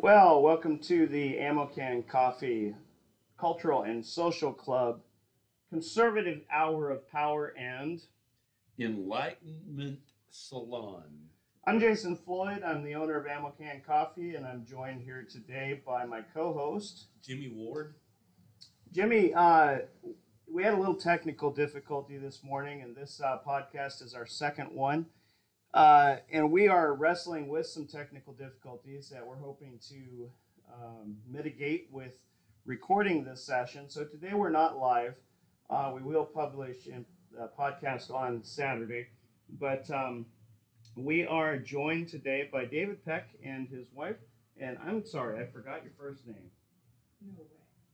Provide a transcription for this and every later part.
Well, welcome to the Ammo Can Coffee Cultural and Social Club Conservative Hour of Power and Enlightenment Salon. I'm Jason Floyd. I'm the owner of Ammo Can Coffee and I'm joined here today by my co-host Jimmie Ward. Jimmie. Uh, we had a little technical difficulty this morning and this uh, podcast is our second one. Uh, and we are wrestling with some technical difficulties that we're hoping to um, mitigate with recording this session. So today we're not live. Uh, we will publish a podcast on Saturday, but um, we are joined today by David Peck and his wife. And I'm sorry, I forgot your first name. No way.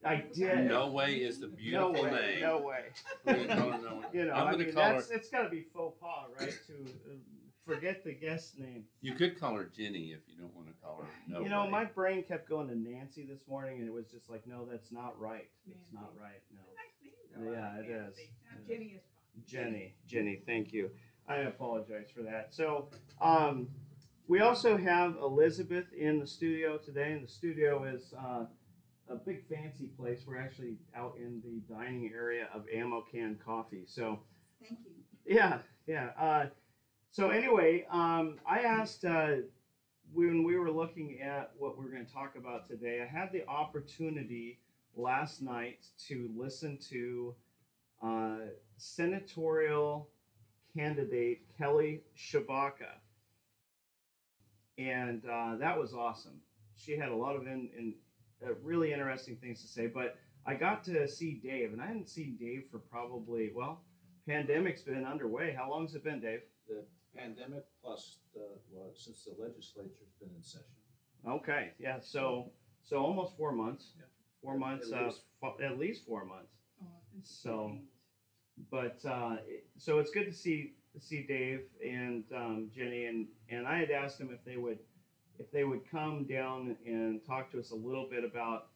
I did. No way is the beautiful no way, name. No way. We're gonna call her no way. You know, I'm I gonna mean, call her. that's it's got to be faux pas, right? To uh, forget the guest name. You could call her Jenny if you don't want to call her no you know, my brain kept going to Nancy this morning, and it was just like, no, that's not right. It's not right. No, Nice name. Yeah, I like it Nancy. is. Now, It Jenny is fine. Jenny, Jenny, thank you. I apologize for that. So, um, we also have Elizabeth in the studio today, and the studio is uh, a big fancy place. We're actually out in the dining area of Ammo Can Coffee. So. Thank you. Yeah, yeah. Uh, so anyway, um, I asked uh, when we were looking at what we are going to talk about today. I had the opportunity last night to listen to uh, senatorial candidate Kelly Tshibaka, and uh, that was awesome. She had a lot of in, in uh, really interesting things to say, but I got to see Dave, and I hadn't seen Dave for probably well pandemic's been underway. How long has it been, Dave? the pandemic plus the, well, since the legislature's been in session. Okay, yeah. So so almost four months. Yeah. Four months. At uh, least. fo- at least four months. Oh, So- But uh, it- so it's good to see see Dave and um, Jenny and and I had asked them if they would if they would come down and talk to us a little bit about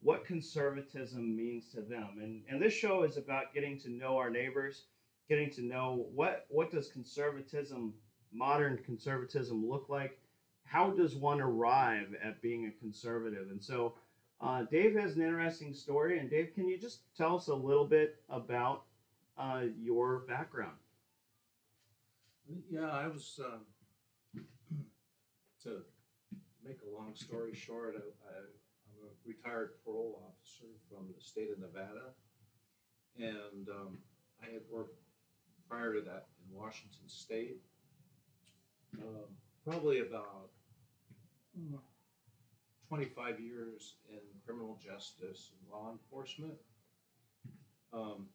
what conservatism means to them. And and this show is about getting to know our neighbors, getting to know what what does conservatism modern conservatism look like? How does one arrive at being a conservative? And so uh, Dave has an interesting story. And Dave, can you just tell us a little bit about uh, your background? Yeah, I was, um, to make a long story short, I, I'm a retired parole officer from the state of Nevada. And, um, I had worked prior to that in Washington State. Um, probably about hmm, twenty-five years in criminal justice and law enforcement. Um,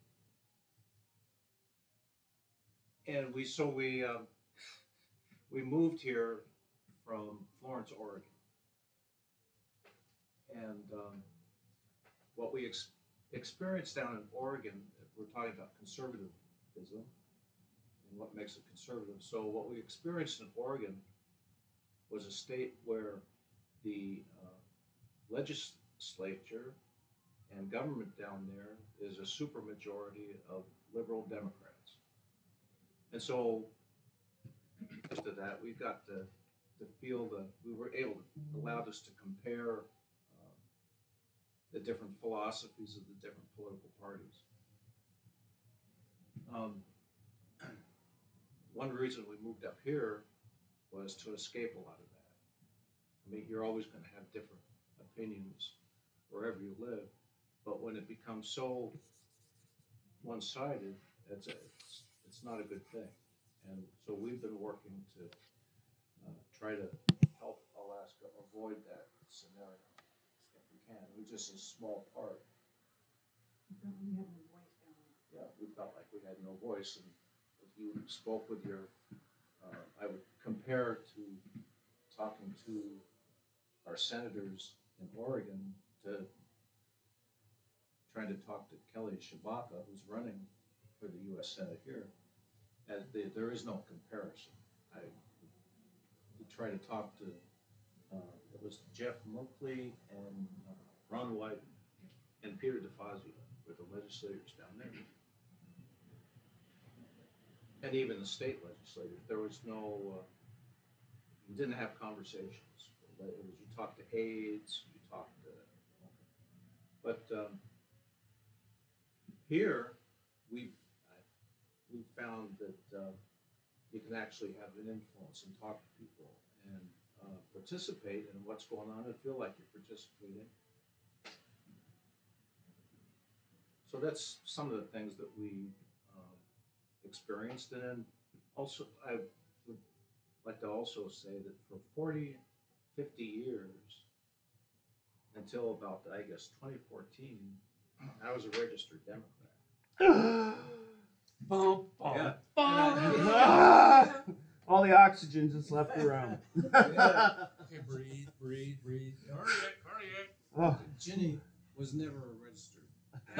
and we so we um, we moved here from Florence, Oregon, and um, what we ex- experienced down in Oregon, we're talking about conservatism and what makes it conservative. So what we experienced in Oregon was a state where the uh, legislature and government down there is a supermajority of liberal Democrats. And so, to that, we got to, to feel that we were able, to allowed us to compare uh, the different philosophies of the different political parties. Um, one reason we moved up here was to escape a lot of that. I mean, you're always going to have different opinions wherever you live, but when it becomes so one-sided, it's, a, it's it's not a good thing. And so we've been working to uh, try to help Alaska avoid that scenario if we can. Was just a small part. We have a voice? Yeah, we felt like we had no voice. And you spoke with your, uh, I would compare to talking to our senators in Oregon to trying to talk to Kelly Tshibaka, who's running for the U.S. Senate here. And the, there is no comparison. I try to talk to, uh, it was Jeff Merkley and uh, Ron Wyden and Peter DeFazio were the legislators down there. And even the state legislators, there was no, uh, you didn't have conversations. It was, you talked to aides, you talked to, but, um, here, we, we found that, uh, you can actually have an influence and talk to people and, uh, participate in what's going on and feel like you're participating. So that's some of the things that we, experienced, and then also, I would like to also say that for 40, 50 years, until about, I guess, twenty fourteen, I was a registered Democrat. Bum, Yeah. bum. All the oxygen just left the room. Okay, breathe, breathe, breathe. Cardiac, cardiac. oh, Jenny was never a registered. I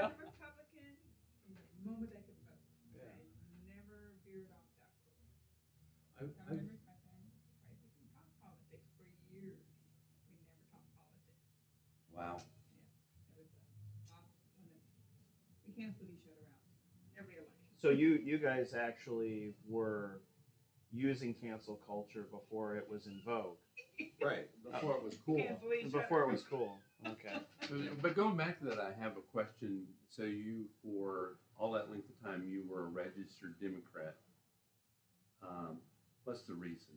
was a Republican from the moment I could vote. Yeah. I never veered off that course. I, I I, remember my family, I didn't talk politics for years. We never talked politics. Wow. It was off limits. We canceled each other out every election. so you you guys actually were using cancel culture before it was in vogue, right, before it was cool. Cancel each before other. it was cool. Okay. But- But going back to that, I have a question. So you, for all that length of time, you were a registered Democrat. Um, what's the reason?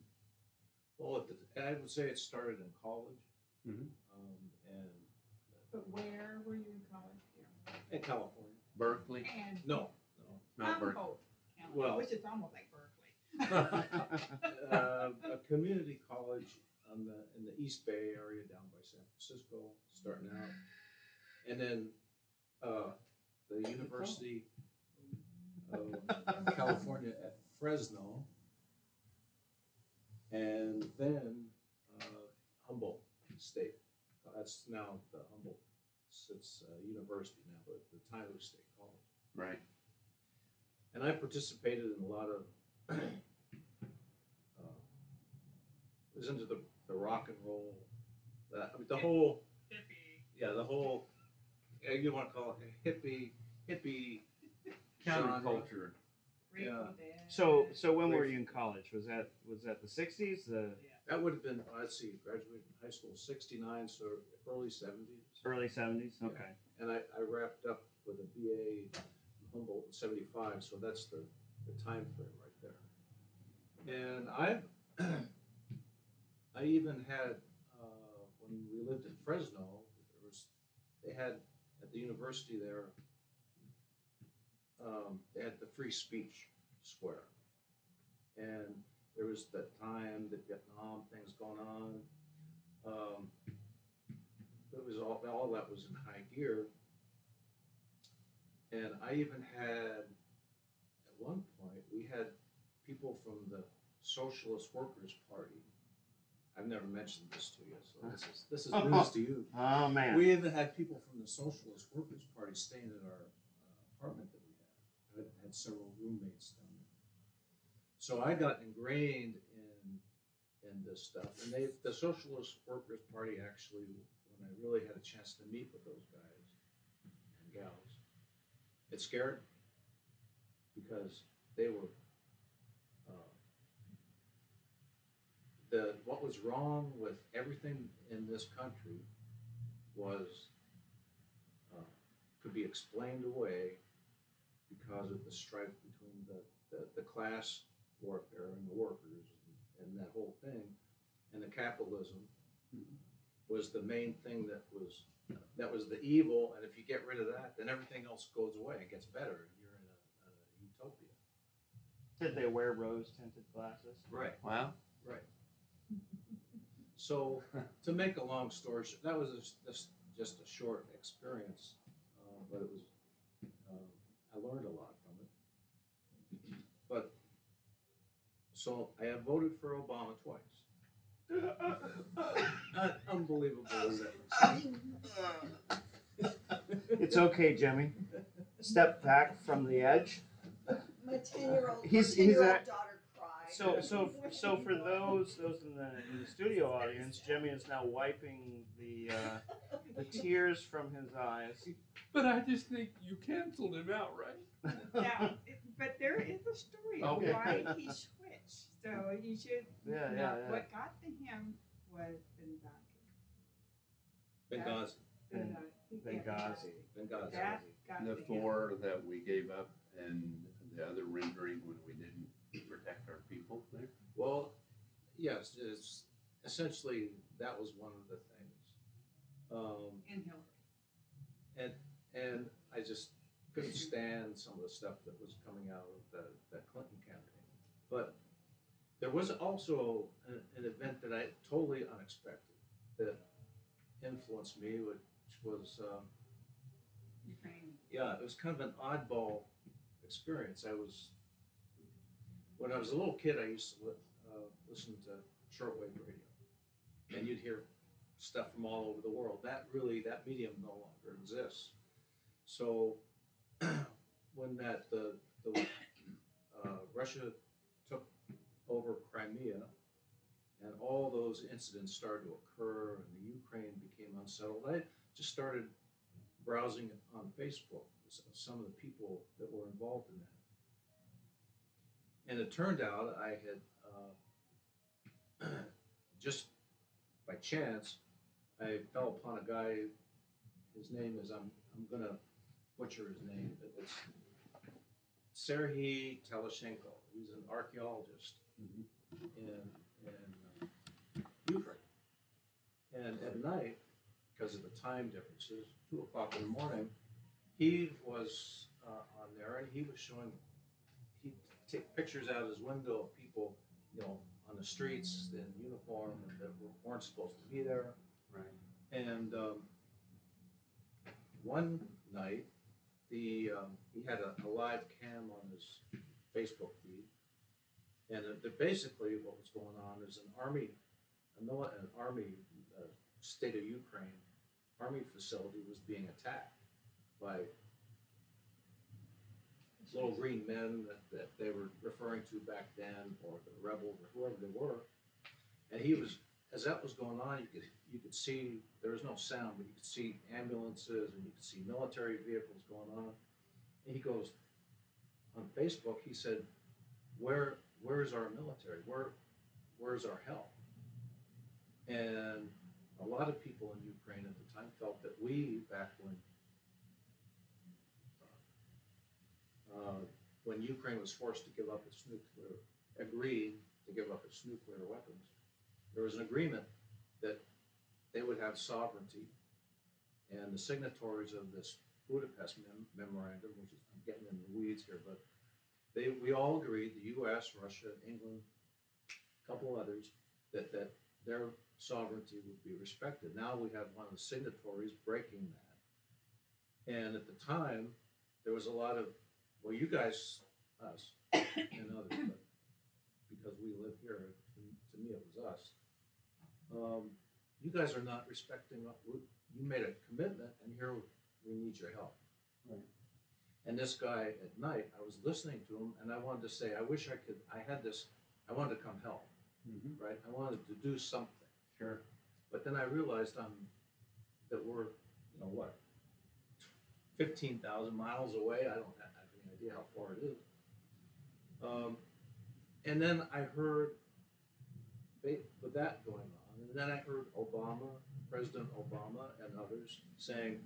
Well, at I would say it started in college, Mhm. um, and But where were you in college? Here? in California. Berkeley? And No, no. Not Berkeley. Humboldt County, Well- which is almost like Berkeley. uh, a community college on the, in the East Bay area down by San Francisco, starting out. And then, uh, the University of California at Fresno. And then, uh, Humboldt State. That's now the Humboldt, it's a university now, but the Tyler State College. Right. And I participated in a lot of, uh, was into the, the rock and roll, that, I mean, the whole, hippie. yeah, the whole, yeah, you wanna call it a hippie, hippie. genre. Counterculture. Yeah. So so when were you in college? Was that was that the '60s? The That would have been, let's see, graduated from high school sixty-nine, so early seventies. early '70s? Okay. And I, I wrapped up with a BA Humboldt in seventy-five, so that's the, the time frame right there. And I've, I even had, uh, when we lived in Fresno, there was, they had, at the university there, um, they had the free speech square. And there was that time, the Vietnam things going on. Um, it was all, all that was in high gear. And I even had, at one point, we had people from the Socialist Workers Party. I've never mentioned this to you, so this is, this is news to you. Oh man. We even had people from the Socialist Workers Party staying at our uh, apartment that we had. I had several roommates down. So I got ingrained in, in this stuff, and they, the Socialist Workers Party actually, when I really had a chance to meet with those guys and gals, it scared me because they were, uh, the, what was wrong with everything in this country was, uh, could be explained away because of the strife between the, the, the class warfare and the workers and, and that whole thing. And the capitalism was the main thing that was, that was the evil, and if you get rid of that, then everything else goes away and gets better, and you're in a, a utopia. Did they wear rose tinted glasses? Right. Wow. Right. So, to make a long story short, that was just, just, just a short experience, uh, but it was, um, I learned a lot from it. But, so I have voted for Obama twice. Uh, Unbelievable as that. It's okay, Jimmie. Step back from the edge. My ten-year-old, my He's- he's ten-year-old at- daughter cried. So so so for those those in the in the studio audience, Jimmy is now wiping the uh, the tears from his eyes. But I just think you canceled him out, right? Now, it- but there is a story of Okay. why he switched, so you should, Yeah, you yeah, know, yeah. what got to him was the Benghazi, Ben- Benghazi. Benghazi. Benghazi. That got The to him. four that we gave up and the other rendering when we didn't protect our people there. Well, yes, it's essentially, that was one of the things. Um, And Hillary. And, and I just couldn't stand some of the stuff that was coming out of the, the Clinton campaign. But there was also an, an event that I totally unexpected that influenced me, which was, um, Ukraine. yeah, it was kind of an oddball experience. I was, when I was a little kid, I used to li- uh, listen to shortwave radio, and you'd hear stuff from all over the world. That really, that medium no longer exists. So, when that the the uh, Russia over Crimea, and all those incidents started to occur, and the Ukraine became unsettled, I just started browsing on Facebook, some of the people that were involved in that. And it turned out I had, uh, just by chance, I fell upon a guy, his name is, I'm, I'm gonna butcher his name, but it's Serhiy Teleshenko. He's an archaeologist in, in uh, Ukraine. And at night, because of the time differences, two o'clock in the morning, he was uh, on there and he was showing, he'd take pictures out of his window of people, you know, on the streets in uniform that weren't supposed to be there. Right. And um, one night, the um, he had a, a live cam on his Facebook feed, and uh, basically what was going on is an army, an army uh, state of Ukraine army facility was being attacked by little green men that, that they were referring to back then, or the rebels, or whoever they were. And he was, as that was going on, you could you could see there was no sound, but you could see ambulances and you could see military vehicles going on. And he goes on Facebook. He said, "Where where is our military? Where where's our help?" And a lot of people in Ukraine at the time felt that we, back when uh, when Ukraine was forced to give up its nuclear, agreed to give up its nuclear weapons, there was an agreement that they would have sovereignty. And the signatories of this Budapest mem- memorandum, which is, I'm getting in the weeds here, but they, we all agreed, the US, Russia, England, a couple others, that, that their sovereignty would be respected. Now we have one of the signatories breaking that. And at the time, there was a lot of, well, you guys, us, and others, but because we live here, to, me, it was us. Um, you guys are not respecting, you made a commitment, and here we need your help. Right. And this guy at night, I was listening to him, and I wanted to say, I wish I could, I had this, I wanted to come help, Mm-hmm. right? I wanted to do something. Sure. But then I realized I'm, that we're, you know, what, fifteen thousand miles away, I don't have any idea how far it is. Um, and then I heard, with that going on, and then I heard Obama, President Obama and others saying,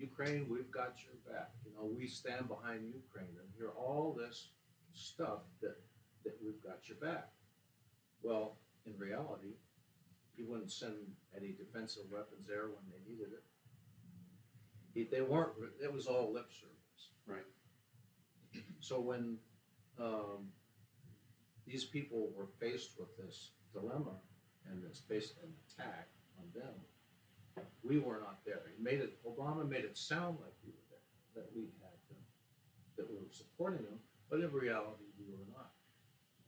Ukraine, we've got your back, you know, we stand behind Ukraine, and hear all this stuff that, that we've got your back. Well, in reality, he wouldn't send any defensive weapons there when they needed it. He, they weren't, it was all lip service. Right. So when, um, these people were faced with this dilemma and this based an attack on them, we were not there. He made it, Obama made it sound like we were there, that we had them, that we were supporting them, but in reality, we were not.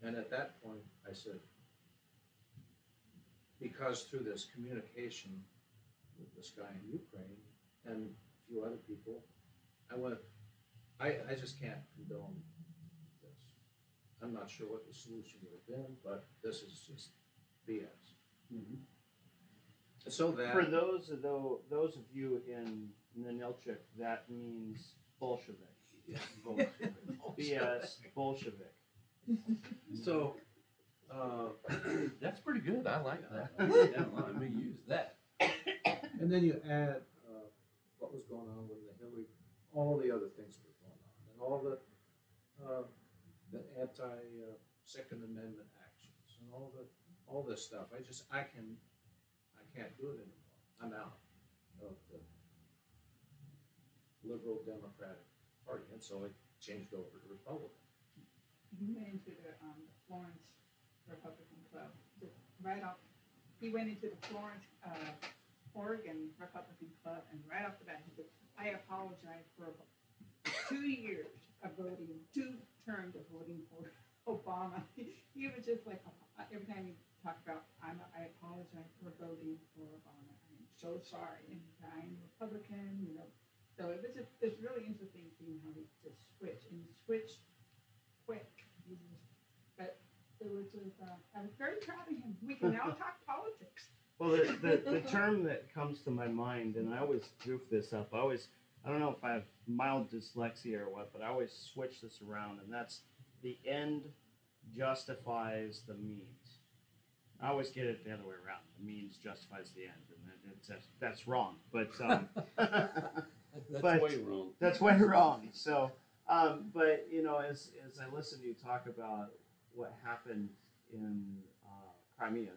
And at that point, I said, because through this communication with this guy in Ukraine and a few other people, I went, I, I just can't condone this. I'm not sure what the solution would have been, but this is just BS. Mm-hmm. And so that, For those of tho- those of you in Ninilchik, that means Bolshevik. BS Bolshevik. so, uh, That's pretty good. I like that. Yeah. Yeah, let me use that. and then you add, uh, what was going on with the Hillary, all the other things that were going on, and all the, uh, the anti, uh, Second Amendment actions, and all the, all this stuff, I just, I can, I can't do it anymore, I'm out of the liberal Democratic Party, and so I changed over to Republican. He went into the, um, Florence Republican Club, right off, he went into the Florence, uh, Oregon Republican Club, and right off the bat, he said, I apologize for two years of voting, two terms of voting for Obama. He was just like, uh, every time he talked about, I'm, I apologize for voting for Obama, I'm so sorry, and I'm Republican, you know. So it was just, it's really interesting seeing how he just switched, and switched quick. He But it was just, uh, I was very proud of him. We can now talk politics. Well, the, the, the term that comes to my mind, and I always goof this up, I always, I don't know if I have mild dyslexia or what, but I always switch this around, and that's the end justifies the means. I always get it the other way around. The means justifies the end, and that, that's, that's, that's wrong. But um, That's But- way wrong. that's way wrong. So, um, but you know, as as I listen to you talk about what happened in uh, Crimea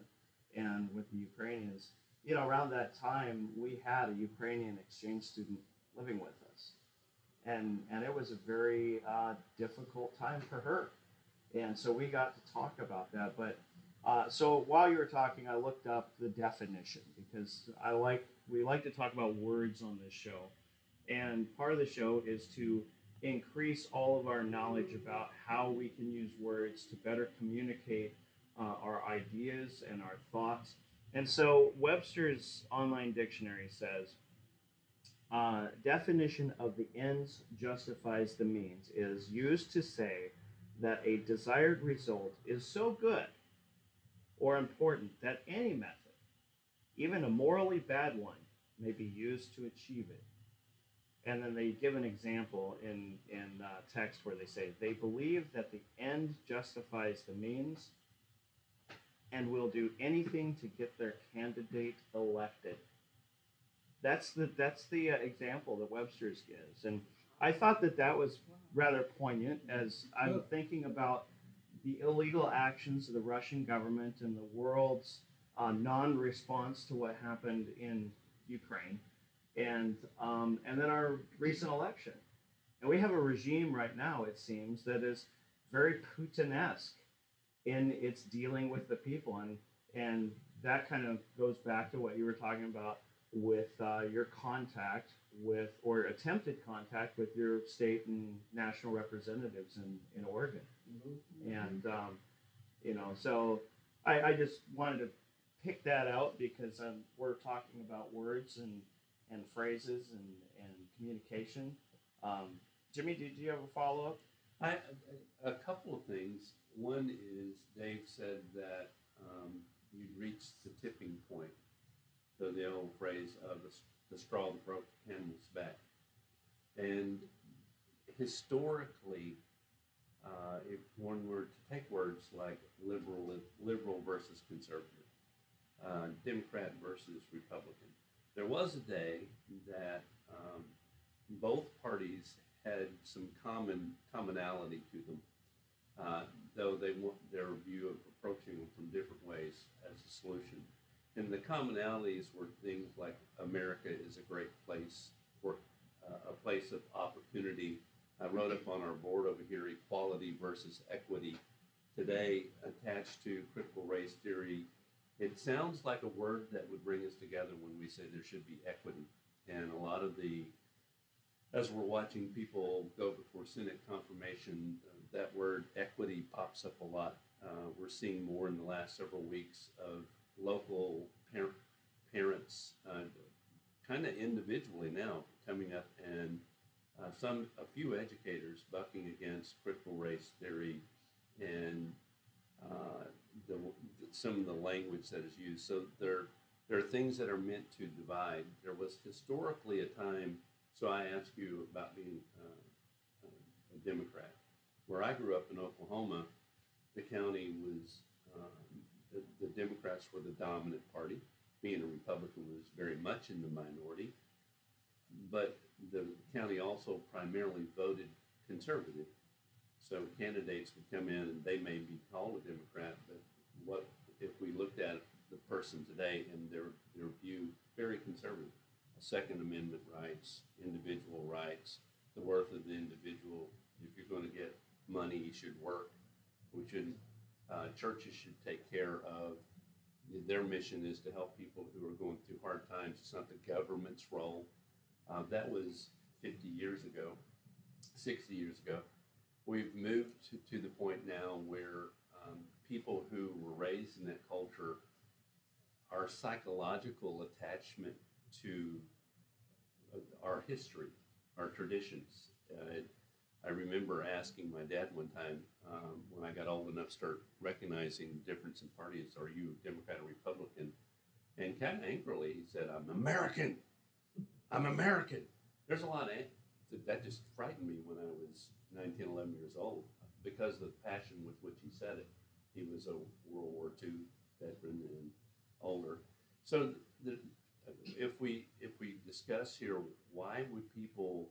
and with the Ukrainians, you know, around that time we had a Ukrainian exchange student living with us, and and it was a very uh, difficult time for her, and so we got to talk about that. But uh, so while you were talking, I looked up the definition because I like we like to talk about words on this show. And part of the show is to increase all of our knowledge about how we can use words to better communicate uh, our ideas and our thoughts. And so Webster's online dictionary says uh, definition of the ends justifies the means is used to say that a desired result is so good or important that any method, even a morally bad one, may be used to achieve it. And then they give an example in in uh, text where they say they believe that the end justifies the means and will do anything to get their candidate elected. That's the that's the uh, example that webster's gives. And i thought that that was rather poignant as i'm thinking about the illegal actions of the russian government and the world's uh, non-response to what happened in ukraine and um, and then our recent election. And we have a regime right now, it seems, that is very Putinesque in its dealing with the people, and and that kind of goes back to what you were talking about with uh, your contact with or attempted contact with your state and national representatives in, in Oregon. And um, you know, so I, I just wanted to pick that out because um, we're talking about words and and phrases and, and communication. Um, Jimmie, did you have a follow up? I, a couple of things. One is Dave said that um, you'd reached the tipping point. So the old phrase of the, the straw that broke the camel's back. And historically, uh, if one were to take words like liberal, liberal versus conservative, uh, Democrat versus Republican, there was a day that um, both parties had some common commonality to them, uh, though they want their view of approaching them from different ways as a solution. And the commonalities were things like America is a great place for uh, a place of opportunity. I wrote up on our board over here equality versus equity. Today, attached to critical race theory, it sounds like a word that would bring us together when we say there should be equity. And a lot of the, as we're watching people go before Senate confirmation, uh, that word equity pops up a lot. Uh, we're seeing more in the last several weeks of local par- parents, uh, kind of individually now, coming up and uh, some, a few educators bucking against critical race theory and uh, the, some of the language that is used. So there, there are things that are meant to divide. There was historically a time, so I ask you about being uh, a Democrat. Where I grew up in Oklahoma, the county was, um, the, the Democrats were the dominant party. being a Republican, was very much in the minority. But the county also primarily voted conservative. So candidates would come in and they may be called a Democrat, but what, if we looked at the person today and their, their view, very conservative. Second Amendment rights, individual rights, the worth of the individual. If you're gonna get money, you should work. We shouldn't, uh, churches should take care of, their mission is to help people who are going through hard times. It's not the government's role. Uh, that was fifty years ago, sixty years ago. We've moved to, to the point now where um, people who were raised in that culture, our psychological attachment to uh, our history, our traditions. Uh, I remember asking my dad one time um, when I got old enough to start recognizing the difference in parties. Are you Democrat or Republican? And kind of angrily, he said, "I'm American. I'm American." There's a lot of that- just frightened me when I was 19, 11 years old because of the passion with which he said it. He was a World War II veteran and older. So the, if we if we discuss here, why would people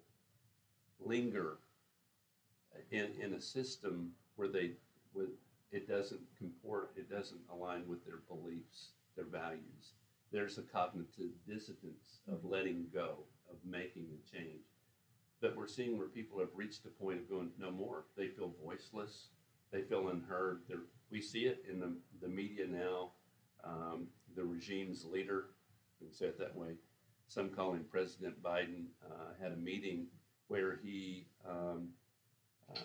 linger in in a system where they with it doesn't comport, it doesn't align with their beliefs, their values. There's a cognitive dissonance of letting go, of making a change. But we're seeing where people have reached a point of going, no more. They feel voiceless. They feel unheard. They're, we see it in the, the media now. Um, the regime's leader, we can say it that way, some call him President Biden, uh, had a meeting where he um, uh,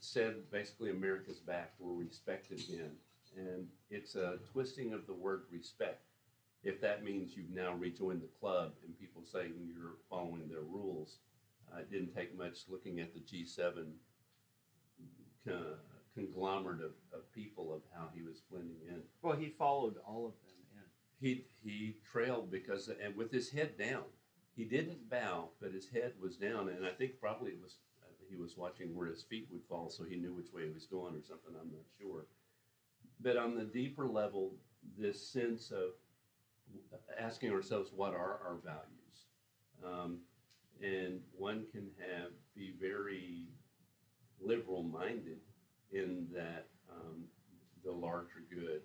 said basically America's back, we're respected again. And it's a twisting of the word respect. If that means you've now rejoined the club and people saying you're following their rules, uh, it didn't take much looking at the G7 con- conglomerate of, of people of how he was blending in. Well, he followed all of them in. He he trailed because and with his head down, he didn't bow, but his head was down, and I think probably it was he was watching where his feet would fall, so he knew which way he was going or something. I'm not sure. But on the deeper level, this sense of asking ourselves what are our values, um, and one can have be very liberal minded in that um, the larger good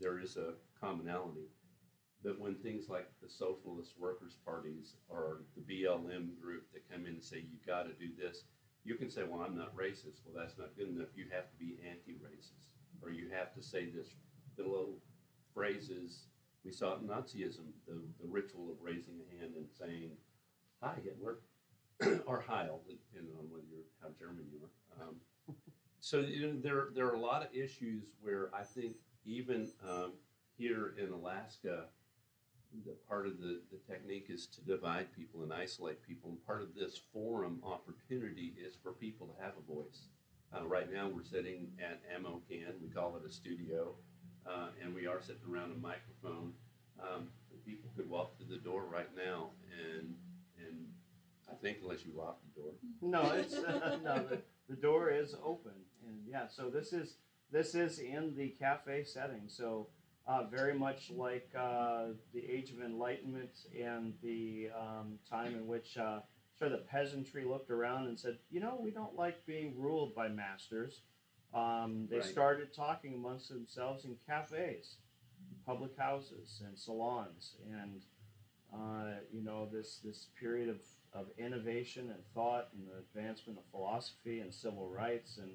there is a commonality. But when things like the socialist workers' parties or the BLM group that come in and say, you got to do this, you can say, well, I'm not racist. Well, that's not good enough. You have to be anti racist. Or you have to say this, the little phrases. We saw in Nazism, the, the ritual of raising a hand and saying, hi, Hitler, or Heil, depending on whether you're, how German you are. Um, so you know, there, there are a lot of issues where I think even um, here in Alaska, the part of the, the technique is to divide people and isolate people. And part of this forum opportunity is for people to have a voice. Uh, right now, we're sitting at Ammo Can. We call it a studio, uh, and we are sitting around a microphone. Um, people could walk through the door right now, and and I think unless you lock the door, No, it's no. The, the door is open, and yeah. So this is this is in the cafe setting. So uh, very much like uh, the Age of Enlightenment and the um, time in which uh, sort of the peasantry looked around and said, you know, we don't like being ruled by masters. Um, they Right. started talking amongst themselves in cafes, public houses, and salons, and uh, you know this this period of, of innovation and thought and the advancement of philosophy and civil rights and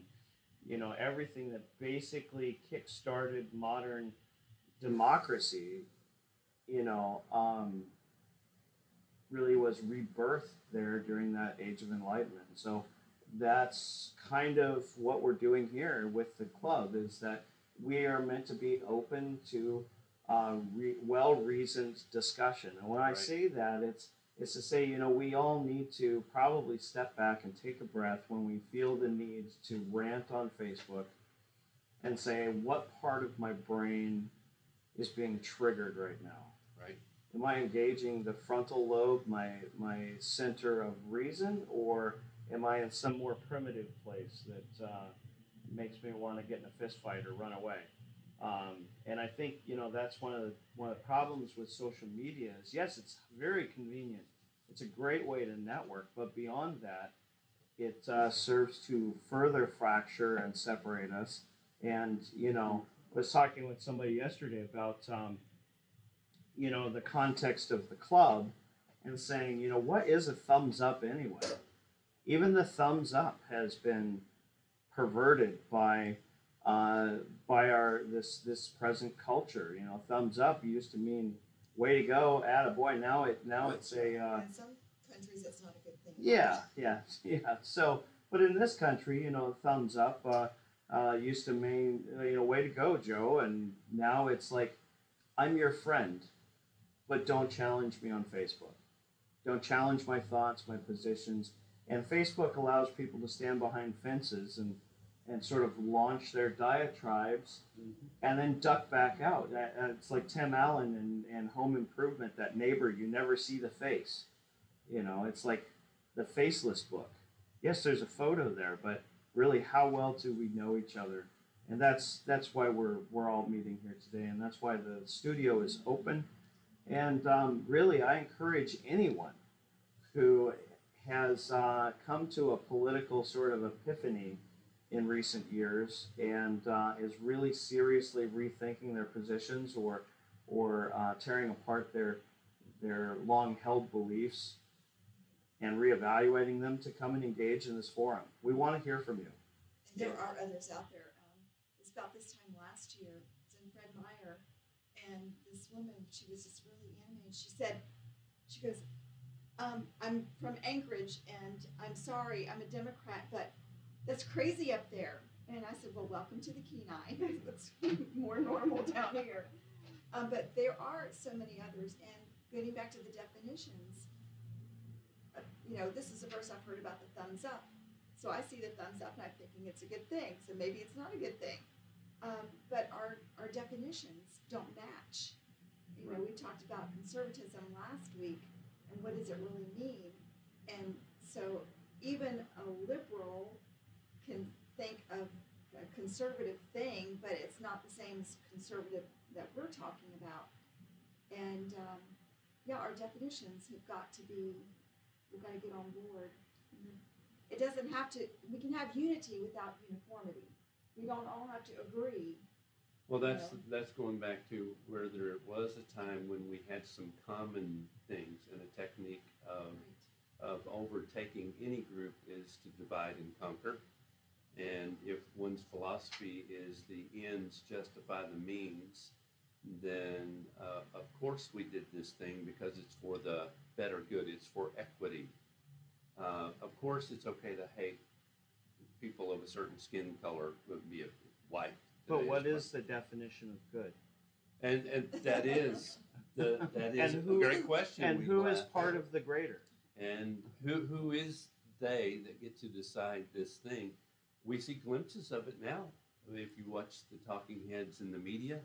you know everything that basically kick-started modern democracy you know um, really was rebirthed there during that age of enlightenment so that's kind of what we're doing here with the club is that we are meant to be open to uh, re- well-reasoned discussion and when i Right. say that it's it's to say you know we all need to probably step back and take a breath when we feel the need to rant on facebook and say what part of my brain is being triggered right now right? am I engaging the frontal lobe, my my center of reason, or am I in some more primitive place that uh, makes me want to get in a fist fight or run away? Um, and I think you know that's one of the one of the problems with social media is yes, it's very convenient. It's a great way to network, but beyond that, it uh, serves to further fracture and separate us. And you know, was talking with somebody yesterday about um, you know the context of the club and saying, you know, what is a thumbs up anyway? Even the thumbs up has been perverted by uh, by our this this present culture. You know, thumbs up used to mean way to go, at a boy. Now it now it's a uh, In some countries, that's not a good thing. yeah, yeah, yeah. So, but in this country, you know, thumbs up uh, uh, used to mean uh, you know, way to go, Joe, and now it's like, I'm your friend, but don't challenge me on Facebook. Don't challenge my thoughts, my positions. And Facebook allows people to stand behind fences and and sort of launch their diatribes and then duck back out. Uh, uh, It's like Tim Allen and, and Home Improvement, that neighbor you never see the face. You know, it's like the faceless book. Yes, there's a photo there, but really, how well do we know each other? And that's that's why we're we're all meeting here today, and that's why the studio is open. And um, really, I encourage anyone who has uh, come to a political sort of epiphany in recent years and uh, is really seriously rethinking their positions or or uh, tearing apart their their long held beliefs and reevaluating them to come and engage in this forum. We want to hear from you. And there are others out there. Um, it's about this time last year, it's in Fred Meyer, and this woman, she was just really animated. She said, she goes, um, I'm from Anchorage, and I'm sorry, I'm a Democrat, but that's crazy up there. And I said, well, welcome to the Kenai. It's more normal down here. Um, but there are so many others, and getting back to the definitions, you know, this is the first I've heard about the thumbs up. So I see the thumbs up and I'm thinking it's a good thing. So maybe it's not a good thing. Um, but our, our definitions don't match. You know, we talked about conservatism last week and what does it really mean? And so even a liberal can think of a conservative thing, but it's not the same as conservative that we're talking about. And um, yeah, our definitions have got to be, we've got to get on board. It doesn't have to, we can have unity without uniformity. We don't all have to agree. Well, that's know? that's going back to where there was a time when we had some common things and a technique of of overtaking any group is to divide and conquer. And if one's philosophy is the ends justify the means, then uh, of course we did this thing because it's for the better good, it's for equity. Uh, of course, it's okay to hate people of a certain skin color, would be a white. But what is the definition of good? and and that is the that is And a great question. And who is part at. of the greater? and who who is they that get to decide this thing? We see glimpses of it now. If you watch the talking heads in the media,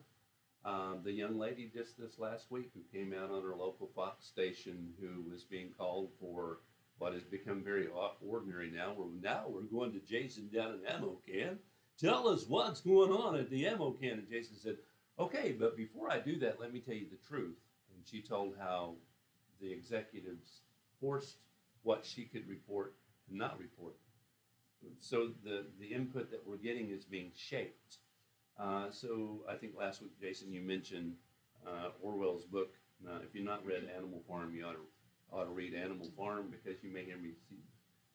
um, the young lady just this last week who came out on her local Fox station who was being called for what has become very ordinary now. We're now we're going to Jason down in ammo can. Tell us what's going on at the ammo can. And Jason said, "Okay, but before I do that, let me tell you the truth." And she told how the executives forced what she could report and not report. So the the input that we're getting is being shaped. Uh, so I think last week, Jason, you mentioned uh, Orwell's book. Uh, if you've not read Animal Farm, you ought to ought to read Animal Farm because you may hear me see,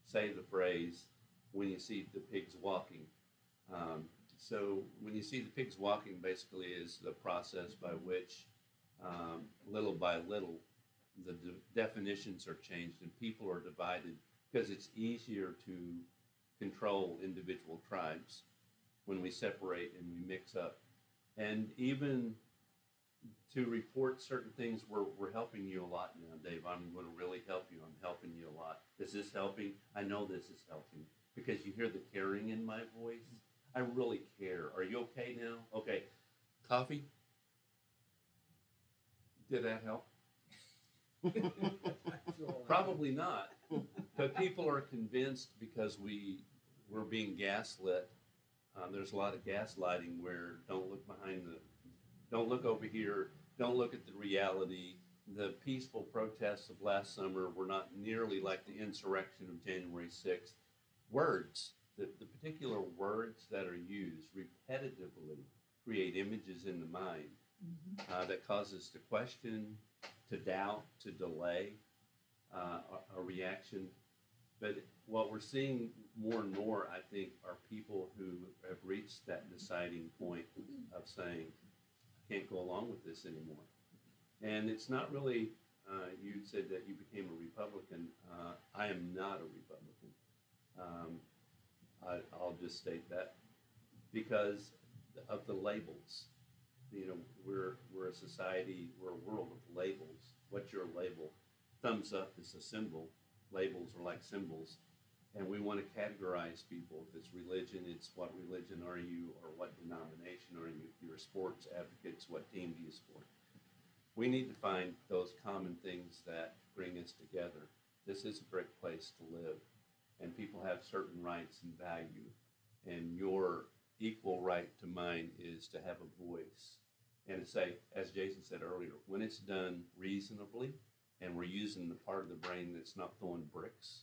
say the phrase when you see the pigs walking. Um, so when you see the pigs walking, basically is the process by which, um, little by little, the de- definitions are changed and people are divided because it's easier to control individual tribes when we separate and we mix up. And even to report certain things, we're, we're helping you a lot now, Dave. I'm going to really help you. I'm helping you a lot. Is this helping? I know this is helping because you hear the caring in my voice. I really care. Are you okay now? Okay. Coffee? Did that help? Probably not. But people are convinced because we we're being gaslit Uh, there's a lot of gaslighting where don't look behind the, don't look over here, don't look at the reality. The peaceful protests of last summer were not nearly like the insurrection of January 6th. Words, the, the particular words that are used repetitively create images in the mind uh, that causes to question, to doubt, to delay uh, a, a reaction. But what we're seeing more and more, I think, are people who have reached that deciding point of saying, I can't go along with this anymore. And it's not really, uh, you said that you became a Republican. Uh, I am not a Republican. Um, I, I'll just state that because of the labels. You know, we're, we're a society, we're a world of labels. What's your label? Thumbs up is a symbol. Labels are like symbols. And we want to categorize people. If it's religion, it's what religion are you or what denomination are you? If you're sports advocates, what team do you support? We need to find those common things that bring us together. This is a great place to live, and people have certain rights and value. And your equal right to mine is to have a voice and to say, as Jason said earlier, when it's done reasonably and we're using the part of the brain that's not throwing bricks.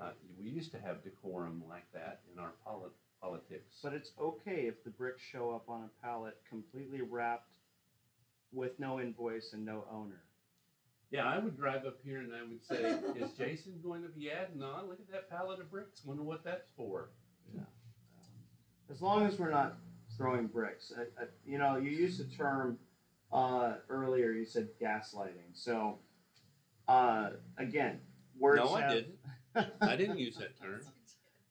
Uh, we used to have decorum like that in our polit- politics. But it's okay if the bricks show up on a pallet completely wrapped with no invoice and no owner. Yeah, I would drive up here and I would say, "Is Jason going to be adding on? Look at that pallet of bricks. Wonder what that's for." Yeah. As long as we're not throwing bricks. I, I, you know, you used the term uh, earlier. You said gaslighting. So, uh, again, words. No, I have- didn't. I didn't use that term.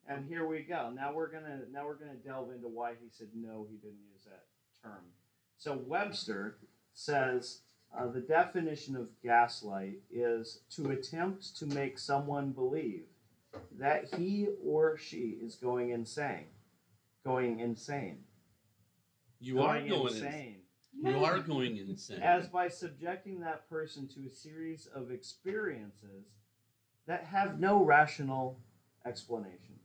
And here we go. Now we're gonna now we're gonna delve into why he said no, he didn't use that term. So Webster says uh, the definition of gaslight is to attempt to make someone believe that he or she is going insane, going insane, You are going insane. insane, You are going insane. as by subjecting that person to a series of experiences that have no rational explanation.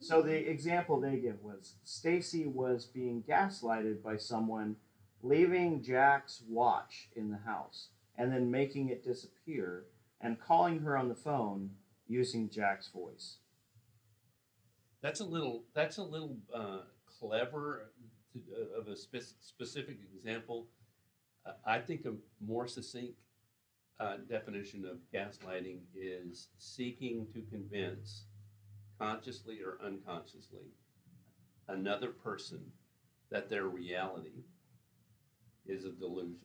So the example they give was Stacy was being gaslighted by someone leaving Jack's watch in the house and then making it disappear and calling her on the phone using Jack's voice. That's a little. That's a little uh, clever to, uh, of a spe- specific example. Uh, I think a more succinct uh, definition of gaslighting is seeking to convince, consciously or unconsciously, another person that their reality is a delusion.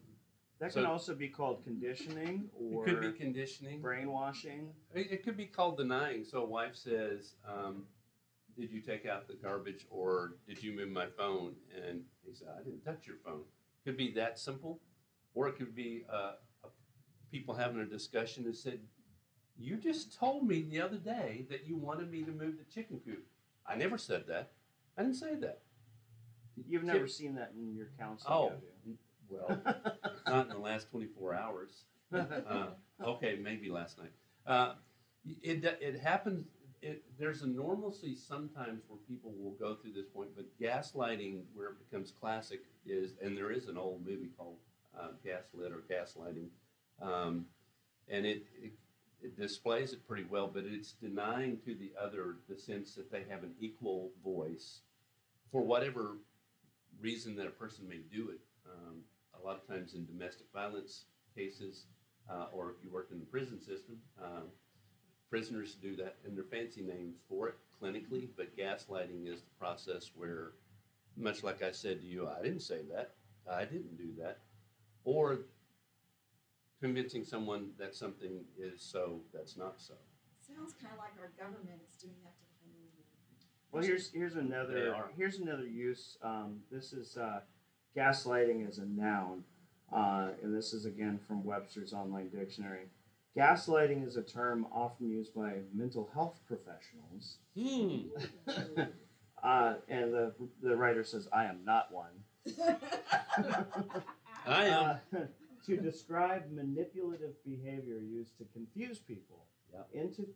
That So- can also be called conditioning or it could be conditioning. brainwashing. It, it could be called denying. So a wife says, um, "Did you take out the garbage, or did you move my phone?" And he said, "I didn't touch your phone." Could be that simple, or it could be uh, people having a discussion and said, "You just told me the other day that you wanted me to move the chicken coop." I never said that. I didn't say that. You've never seen that in your counseling, Oh, you? well, not in the last 24 hours. Uh, okay, maybe last night. Uh, it it happens. It, there's a normalcy sometimes where people will go through this point, but gaslighting, where it becomes classic, is and there is an old movie called uh, Gaslit or Gaslighting, um, and it, it it displays it pretty well. But it's denying to the other the sense that they have an equal voice for whatever reason that a person may do it. Um, a lot of times in domestic violence cases, uh, or if you work in the prison system, um, prisoners do that, and there are fancy names for it clinically. But gaslighting is the process where, much like I said to you, I didn't say that, I didn't do that, or convincing someone that something is so that's not so. Sounds kind of like our government is doing that to the whole. Well, here's here's another here's another use. Um, this is uh, gaslighting as a noun, uh, and this is again from Webster's Online Dictionary. Gaslighting is a term often used by mental health professionals, Hmm. uh, and the the writer says, "I am not one." I am. Uh, to describe manipulative behavior used to confuse people Yep. into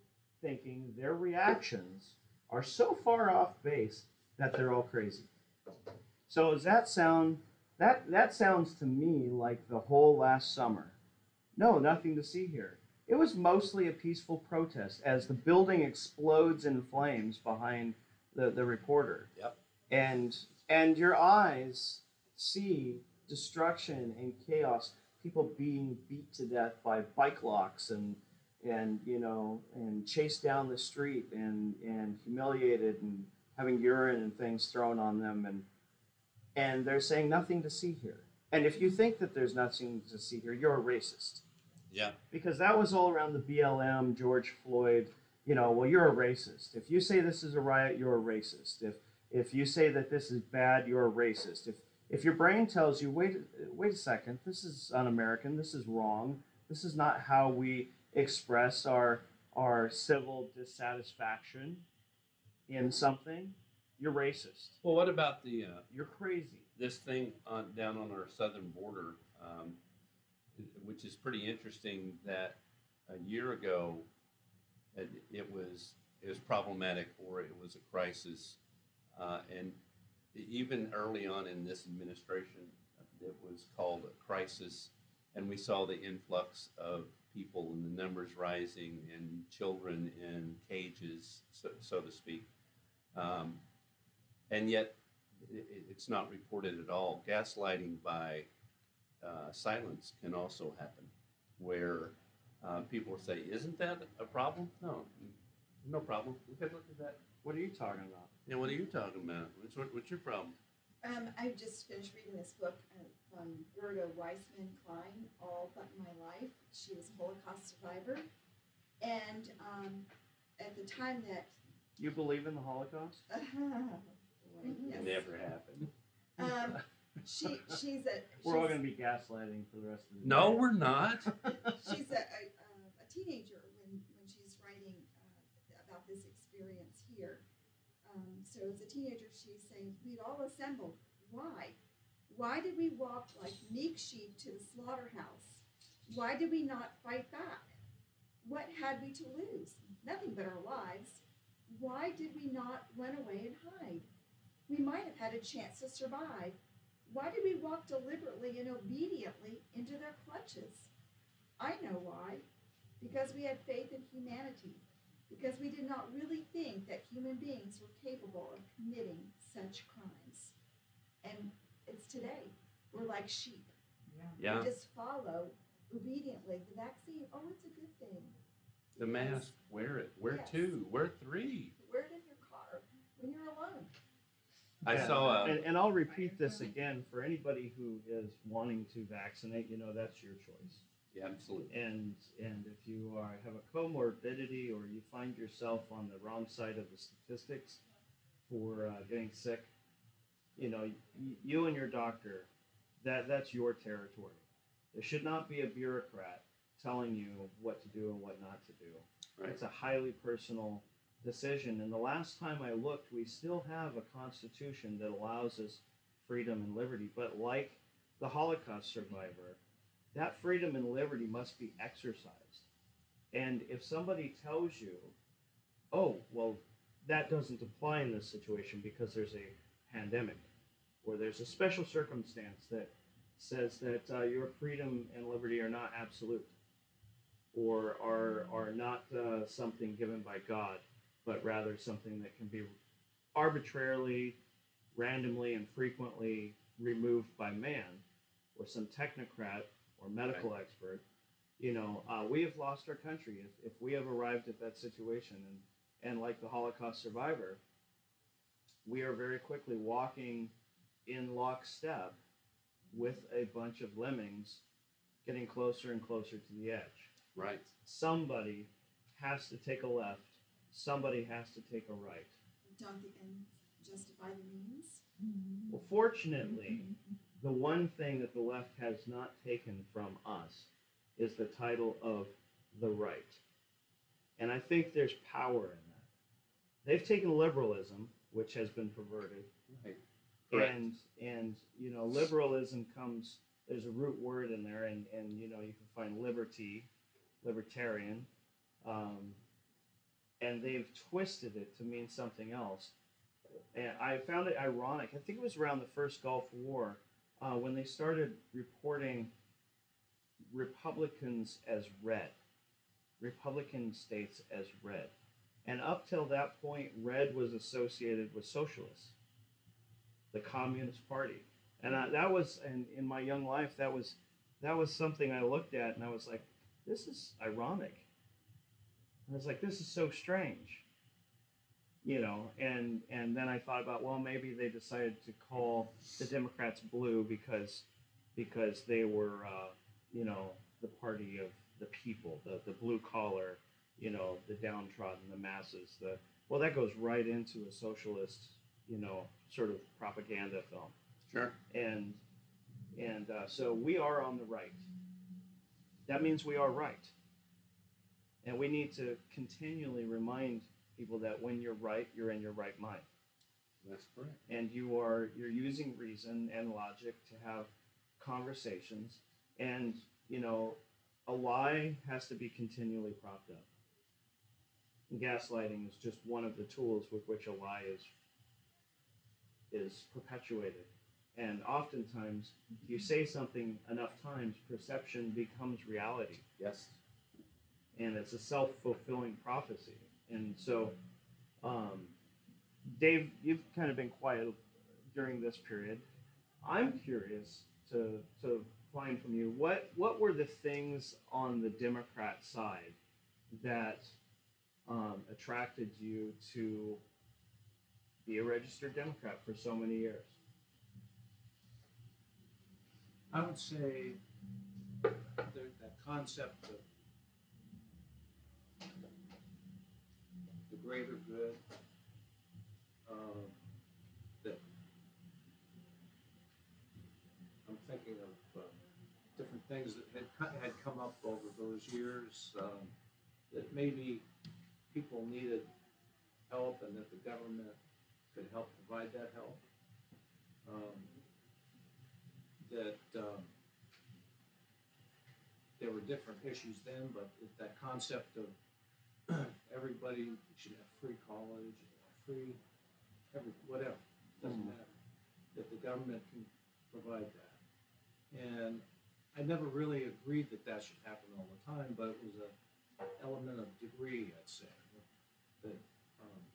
thinking their reactions are so far off base that they're all crazy. So does that sound that that sounds to me like the whole last summer? No, nothing to see here. It was mostly a peaceful protest as the building explodes in flames behind the, the reporter. Yep. And and your eyes see destruction and chaos, people being beat to death by bike locks and and you know and chased down the street and and humiliated and having urine and things thrown on them and and they're saying nothing to see here. And if you think that there's nothing to see here, you're a racist Yeah. because that was all around the BLM, George Floyd. You know, well, you're a racist. If you say this is a riot, you're a racist. If if you say that this is bad, you're a racist. If if your brain tells you, wait, wait a second, this is un-American, this is wrong, this is not how we express our our civil dissatisfaction in something, you're racist. Well, what about the uh, You're crazy. this thing on down on our southern border, um, which is pretty interesting. That a year ago, it, it was it was problematic or it was a crisis, uh, and even early on in this administration, it was called a crisis, and we saw the influx of people and the numbers rising and children in cages, so, so to speak. Um, and yet it, it- it's not reported at all. Gaslighting by uh, silence can also happen, where uh, people say, "Isn't that a problem?" No, no problem. We could look at that. What are you talking about? Yeah, what are you talking about? What's what, what's your problem? Um, I just finished reading this book uh, from Gerda Weissmann Klein, All But My Life. She was a Holocaust survivor. And um, at the time that, You believe in the Holocaust? yes, It never happened. um, she, she's a, We're all going to be gaslighting for the rest of the No, day. we're not. she's a, a, a teenager when, when she's writing uh, about this experience here. Um, so as a teenager, she's saying, We'd all assembled. Why? Why did we walk like meek sheep to the slaughterhouse? Why did we not fight back? What had we to lose? Nothing but our lives. Why did we not run away and hide? We might have had a chance to survive. Why did we walk deliberately and obediently into their clutches? I know why. Because we had faith in humanity. Because we did not really think that human beings were capable of committing such crimes. And it's today. We're like sheep. Yeah, We just follow obediently the vaccine. Oh, it's a good thing. the mask. Wear it. Wear Yes. two. Wear three. Wear it in your car when you're alone. I Yeah. saw a. And, and I'll repeat this again for anybody who is wanting to vaccinate. You know, that's your choice. Yeah, absolutely. And and if you are have a comorbidity or you find yourself on the wrong side of the statistics for uh, getting sick, you know, y- you and your doctor, that that's your territory. There should not be a bureaucrat telling you what to do and what not to do. Right. It's a highly personal decision. And the last time I looked, we still have a constitution that allows us freedom and liberty. But like the Holocaust survivor, that freedom and liberty must be exercised. And if somebody tells you, oh, well, that doesn't apply in this situation because there's a pandemic or there's a special circumstance that says that uh, your freedom and liberty are not absolute or are, are not uh, something given by God, but rather something that can be arbitrarily, randomly, and frequently removed by man or some technocrat or medical expert, you know, uh, we have lost our country if, if we have arrived at that situation. And, and like the Holocaust survivor, we are very quickly walking in lockstep with a bunch of lemmings getting closer and closer to the edge. Right. Somebody has to take a left, somebody has to take a right. Don't the ends justify the means? Well, fortunately, the one thing that the left has not taken from us is the title of the right. And I think there's power in that. They've taken liberalism, which has been perverted, Right. Correct. and and you know liberalism comes there's a root word in there and and you know you can find liberty libertarian um, and they've twisted it to mean something else and I found it ironic. I think it was around the first Gulf War uh, when they started reporting Republicans as red, Republican states as red, and up till that point, red was associated with socialists, the Communist Party, and I, that was, and in my young life, that was that was something I looked at, and I was like, this is ironic. I was like, this is so strange you know? And and then i thought about well maybe they decided to call the democrats blue because because they were uh, you know the party of the people the the blue collar you know the downtrodden the masses the well that goes right into a socialist you know sort of propaganda film. Sure. and and uh, so we are on the right. That means we are right and we need to continually remind people that when you're right you're in your right mind. That's correct. and you are you're using reason and logic to have conversations. And you know a lie has to be continually propped up. And gaslighting is just one of the tools with which a lie is is perpetuated. And oftentimes if you say something enough times perception becomes reality. Yes. And it's a self-fulfilling prophecy. And so um, dave you've kind of been quiet during this period. I'm curious to to find from you what what were the things on the democrat side that um, attracted you to be a registered democrat for so many years? I would say there, that concept of greater good, um, that I'm thinking of uh, different things that had, had come up over those years, um, that maybe people needed help and that the government could help provide that help. Um, that um, there were different issues then, but that concept of everybody should have free college, free, every, whatever, doesn't Mhm. matter, that the government can provide that. And I never really agreed that that should happen all the time, but it was a element of degree, I'd say, that, that, um,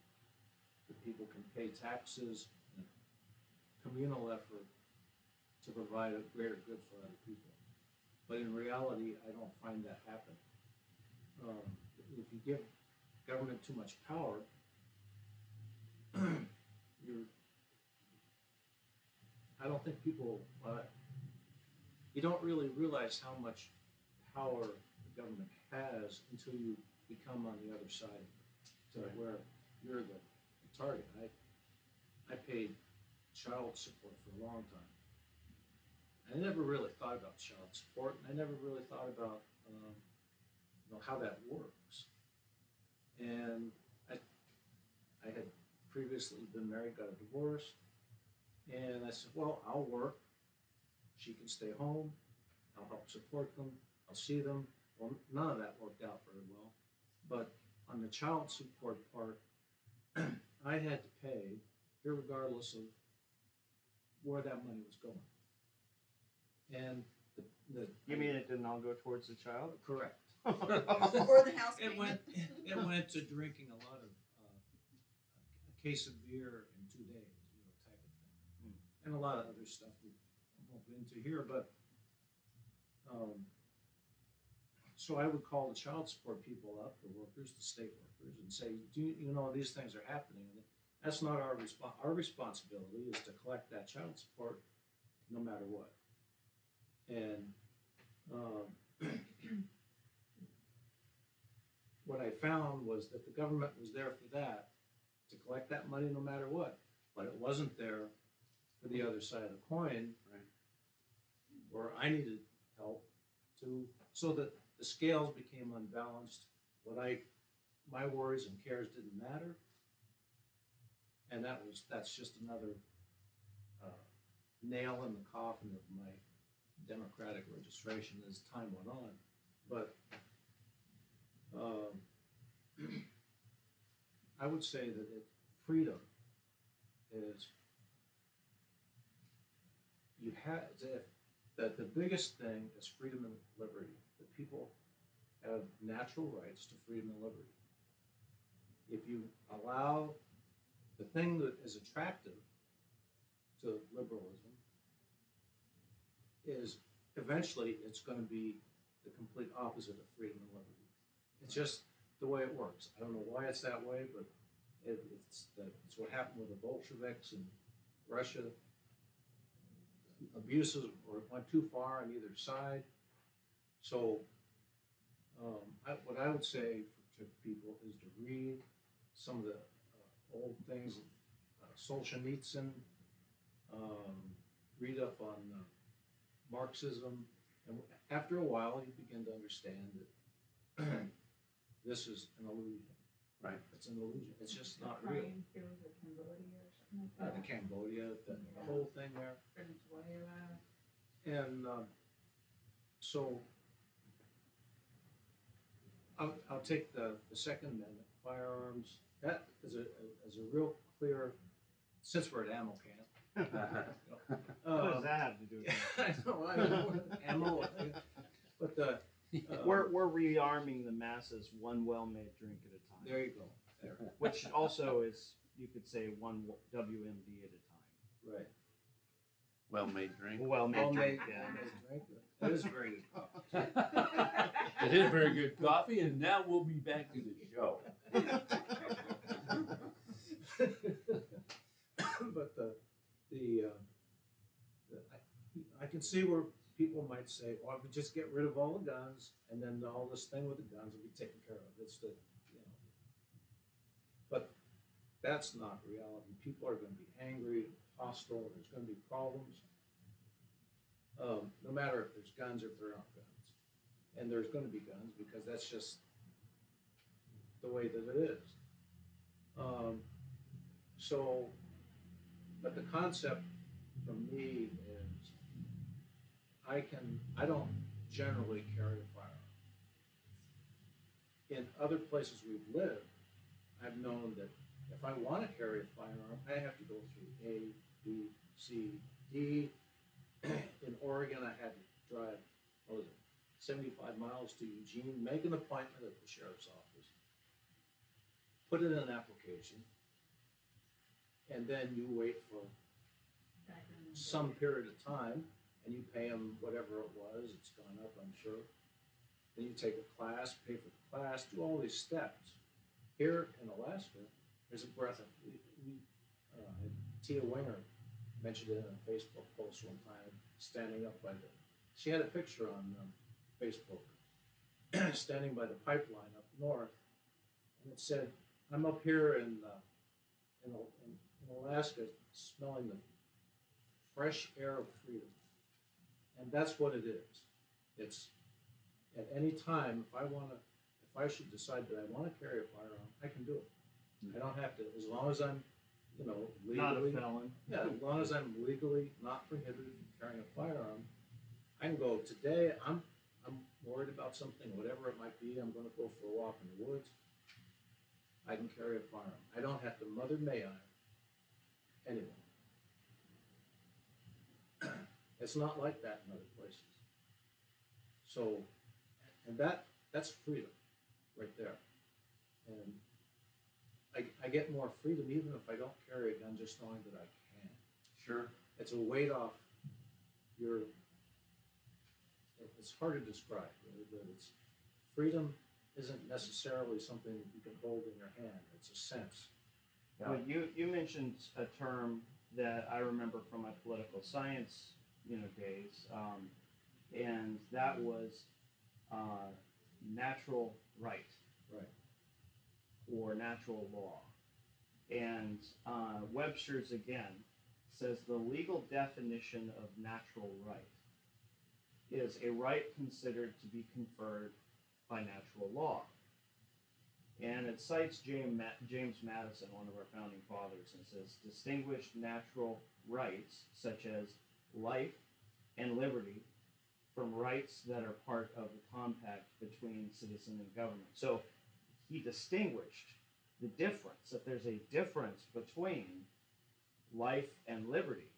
that people can pay taxes, and communal effort to provide a greater good for other people. But in reality, I don't find that happening. Um, if you give government too much power, you're, I don't think people, uh, you don't really realize how much power the government has until you become on the other side of it, to Right. where you're the target. I, I paid child support for a long time. I never really thought about child support, and I never really thought about, um, you know, how that works. And I, I had previously been married, got a divorce, and I said, well, I'll work. She can stay home. I'll help support them. I'll see them. Well, none of that worked out very well. But on the child support part, I had to pay, regardless of where that money was going. And the, the. you mean it didn't all go towards the child Correct. Or the house It payment. went, it went to drinking a lot of, uh, a case of beer in two days, you know, type of thing. And a lot of other stuff we won't go into here, but, um, so I would call the child support people up, the workers, the state workers, and say, do you, you know, these things are happening. And That's not our respon our responsibility is to collect that child support no matter what. And, um, what I found was that the government was there for that, to collect that money no matter what, but it wasn't there for the other side of the coin. Right. Where I needed help to, so that the scales became unbalanced, what I, my worries and cares didn't matter. And that was, that's just another, uh, nail in the coffin of my Democratic registration as time went on, but, um, I would say that it, freedom is you have the, the, the biggest thing is freedom and liberty. The people have natural rights to freedom and liberty. If you allow the thing that is attractive to liberalism is eventually it's going to be the complete opposite of freedom and liberty. It's just the way it works. I don't know why it's that way, but it, it's, it's what happened with the Bolsheviks in Russia. Abuses or went too far on either side. So, um, I, what I would say to people is to read some of the uh, old things, uh, Solzhenitsyn, um, read up on uh, Marxism, and after a while, you begin to understand that this is an illusion. Right. It's an illusion. It's just The not real. Crane fields of Cambodia or something Uh, like the. Cambodia, the, the whole thing there. Venezuela. And um, so I'll, I'll take the, the Second Amendment, firearms. That is a, is a real clear, since we're at ammo camp. what uh, does that have to do with it? I know, I know, ammo, but the, We're, we're rearming the masses one well-made drink at a time, there you go, there, which also is, you could say, one WMD at a time. right. Well-made drink. Well-made Well drink, made, yeah. well made drink. That is very good coffee. It is very good coffee, and now we'll be back to the show. but the the, uh, the I, I can see where people might say, "Well, we just get rid of all the guns, and then all this thing with the guns will be taken care of." It's the you know, but that's not reality. People are going to be angry, hostile. There's going to be problems. Um, no matter if there's guns or if there aren't guns, and there's going to be guns because that's just the way that it is. Um, so, but the concept for me I can, I don't generally carry a firearm. In other places we've lived, I've known that if I want to carry a firearm, I have to go through A, B, C, D. In Oregon, I had to drive, what was it, 75 miles to Eugene, make an appointment at the sheriff's office, put in an application, and then you wait for some period of time, and you pay them whatever it was, it's gone up, I'm sure. Then you take a class, pay for the class, do all these steps. Here in Alaska, there's a breath of, we, we, uh, Tia Winger mentioned it in a Facebook post one time, standing up by the, she had a picture on, um, Facebook, standing by the pipeline up north, and it said, I'm up here in, uh, in, in in Alaska, smelling the fresh air of freedom. And that's what it is. It's at any time, if I want to, if I should decide that I want to carry a firearm, I can do it. Hmm. I don't have to, as long as I'm, you know, Not a legally, felon. yeah, as long as I'm legally not prohibited from carrying a firearm, I can go today. I'm I'm worried about something, whatever it might be. I'm going to go for a walk in the woods. I can carry a firearm. I don't have to mother may I anyone. It's not like that in other places. So, and that that's freedom, right there. And I, I get more freedom even if I don't carry a gun, just knowing that I can Sure. it's a weight off your. It's hard to describe really, but it's freedom isn't necessarily something you can hold in your hand it's a sense Yeah. Well, you, you mentioned a term that I remember from my political science, you know, days, um, and that was uh, natural right. Right. Or natural law. And uh, Webster's again says the legal definition of natural right is a right considered to be conferred by natural law. And it cites James, Ma- James Madison, one of our founding fathers, and says distinguished natural rights such as life and liberty from rights that are part of the compact between citizen and government. So he distinguished the difference, that there's a difference between life and liberty,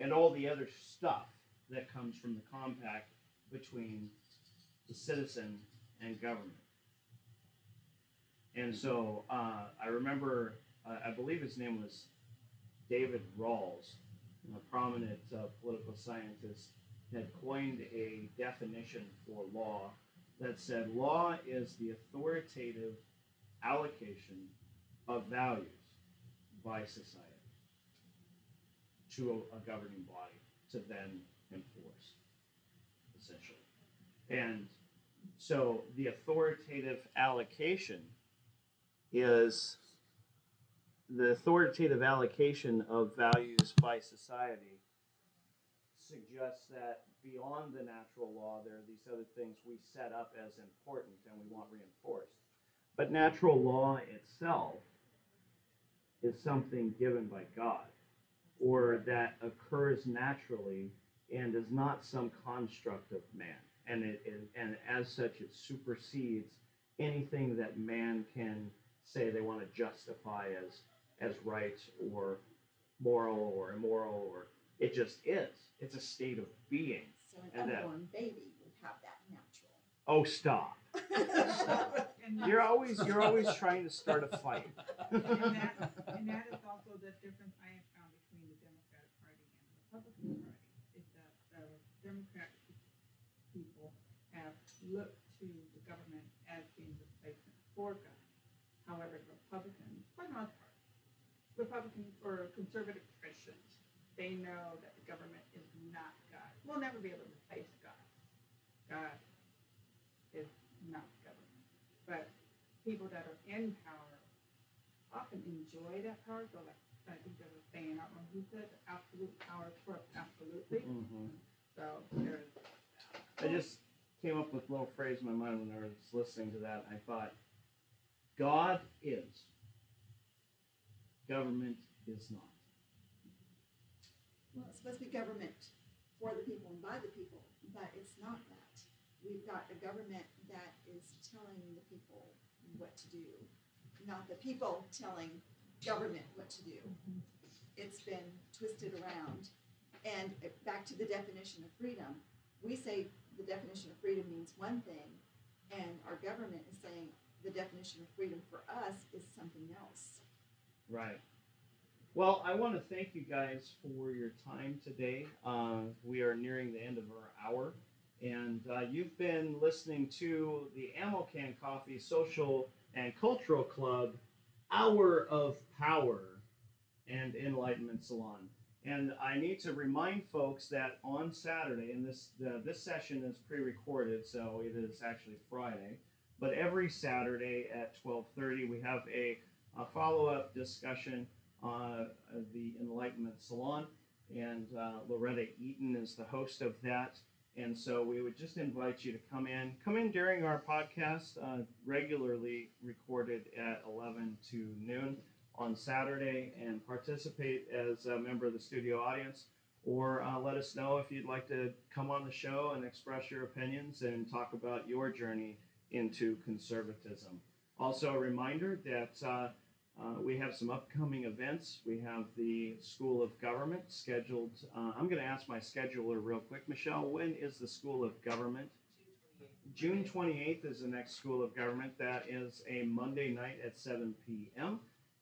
and all the other stuff that comes from the compact between the citizen and government. And so uh, I remember, uh, I believe his name was David Rawls, a prominent uh, political scientist, had coined a definition for law that said law is the authoritative allocation of values by society to a, a governing body to then enforce, essentially. And so the authoritative allocation is the authoritative allocation of values by society suggests that beyond the natural law, there are these other things we set up as important and we want reinforced. But natural law itself is something given by God or that occurs naturally and is not some construct of man. And, it, it, and as such, it supersedes anything that man can say they want to justify as, as right or moral or immoral or it just is. It's a state of being. So an And that- unborn baby would have that natural. Oh, stop! And that's- You're always you're always trying to start a fight. And that, and that is also the difference I have found between the Democratic Party and the Republican Party, is that the Democratic people have looked to the government as being the replacement for God. However, the Republicans, for the most part, Republicans or conservative Christians, they know that the government is not God. We'll never be able to replace God. God is not government. But people that are in power often enjoy that power. So like I think there was saying, I don't know who said absolute power corrupts absolutely. Mhm. So there's I just came up with a little phrase in my mind when I was listening to that. I thought, God is, government is not. Well, it's supposed to be government for the people and by the people, but it's not that. We've got a government that is telling the people what to do, not the people telling government what to do. It's been twisted around. And back to the definition of freedom, we say the definition of freedom means one thing, and our government is saying the definition of freedom for us is something else. Right. Well, I want to thank you guys for your time today. Uh, we are nearing the end of our hour, and uh, you've been listening to the Ammo Can Coffee Social and Cultural Club Hour of Power and Enlightenment Salon. And I need to remind folks that on Saturday, and this the, this session is pre-recorded, so it is actually Friday. But every Saturday at 12:30, we have a, a follow-up discussion uh, of the Enlightenment Salon, and uh, Loretta Eaton is the host of that. And so we would just invite you to come in. Come in during our podcast, uh, regularly recorded at 11 to noon on Saturday, and participate as a member of the studio audience. Or uh, let us know if you'd like to come on the show and express your opinions and talk about your journey into conservatism. Also, a reminder that uh, uh, we have some upcoming events. We have the School of Government scheduled. Uh, I'm going to ask my scheduler real quick. Michelle, when is the School of Government? June 28th is the next School of Government. That is a Monday night at 7 p.m.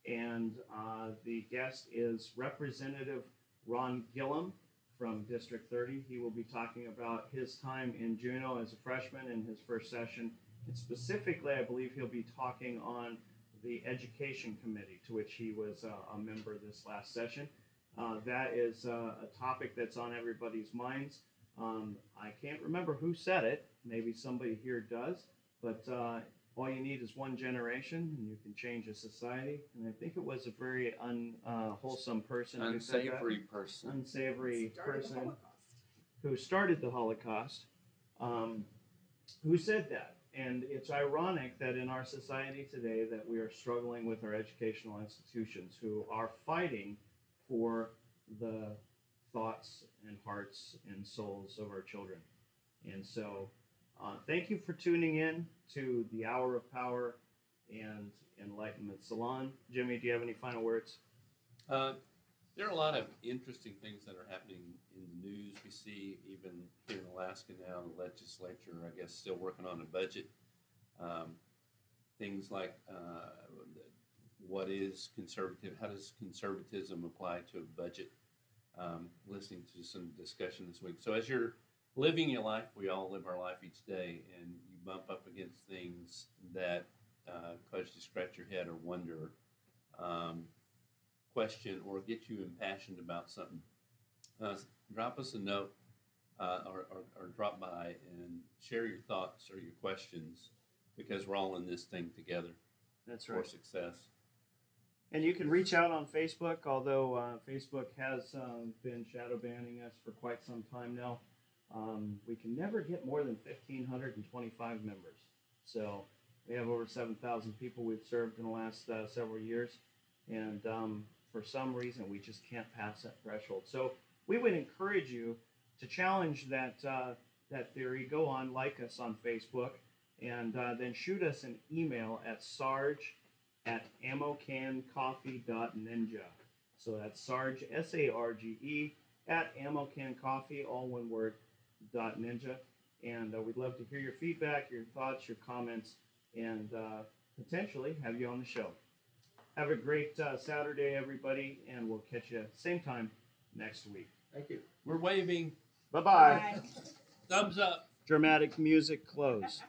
And uh, the guest is Representative Ron Gillham from District 30. He will be talking about his time in Juneau as a freshman in his first session. And specifically, I believe he'll be talking on the Education Committee, to which he was uh, a member this last session. Uh, that is uh, a topic that's on everybody's minds. Um, I can't remember who said it. Maybe somebody here does. But uh, all you need is one generation, and you can change a society. And I think it was a very unwholesome person who said that. Unsavory person. Unsavory person who started the Holocaust, um, who said that. And it's ironic that in our society today that we are struggling with our educational institutions who are fighting for the thoughts and hearts and souls of our children. And so uh, thank you for tuning in to the Hour of Power and Enlightenment Salon. Jimmie, do you have any final words? Uh, There are a lot of interesting things that are happening in the news. We see even here in Alaska now, the legislature, I guess, still working on a budget. Um, things like uh, what is conservative? How does conservatism apply to a budget? Um, listening to some discussion this week. So as you're living your life, we all live our life each day, and you bump up against things that uh, cause you to scratch your head or wonder. Um, question or get you impassioned about something, uh, drop us a note uh, or, or, or drop by and share your thoughts or your questions because we're all in this thing together That's for right. success. And you can reach out on Facebook, although uh, Facebook has um, been shadow banning us for quite some time now. Um, we can never get more than 1,525 members. So we have over 7,000 people we've served in the last uh, several years. And um, for some reason, we just can't pass that threshold. So we would encourage you to challenge that, uh, that theory. Go on, like us on Facebook, and uh, then shoot us an email at sarge at ammocancoffee.ninja. So that's Sarge, S A R G E, at ammocancoffee, all one word, dot ninja. And uh, we'd love to hear your feedback, your thoughts, your comments, and uh, potentially have you on the show. Have a great uh, Saturday, everybody, and we'll catch you same time next week. Thank you. We're waving Bye bye. thumbs up. Dramatic music close.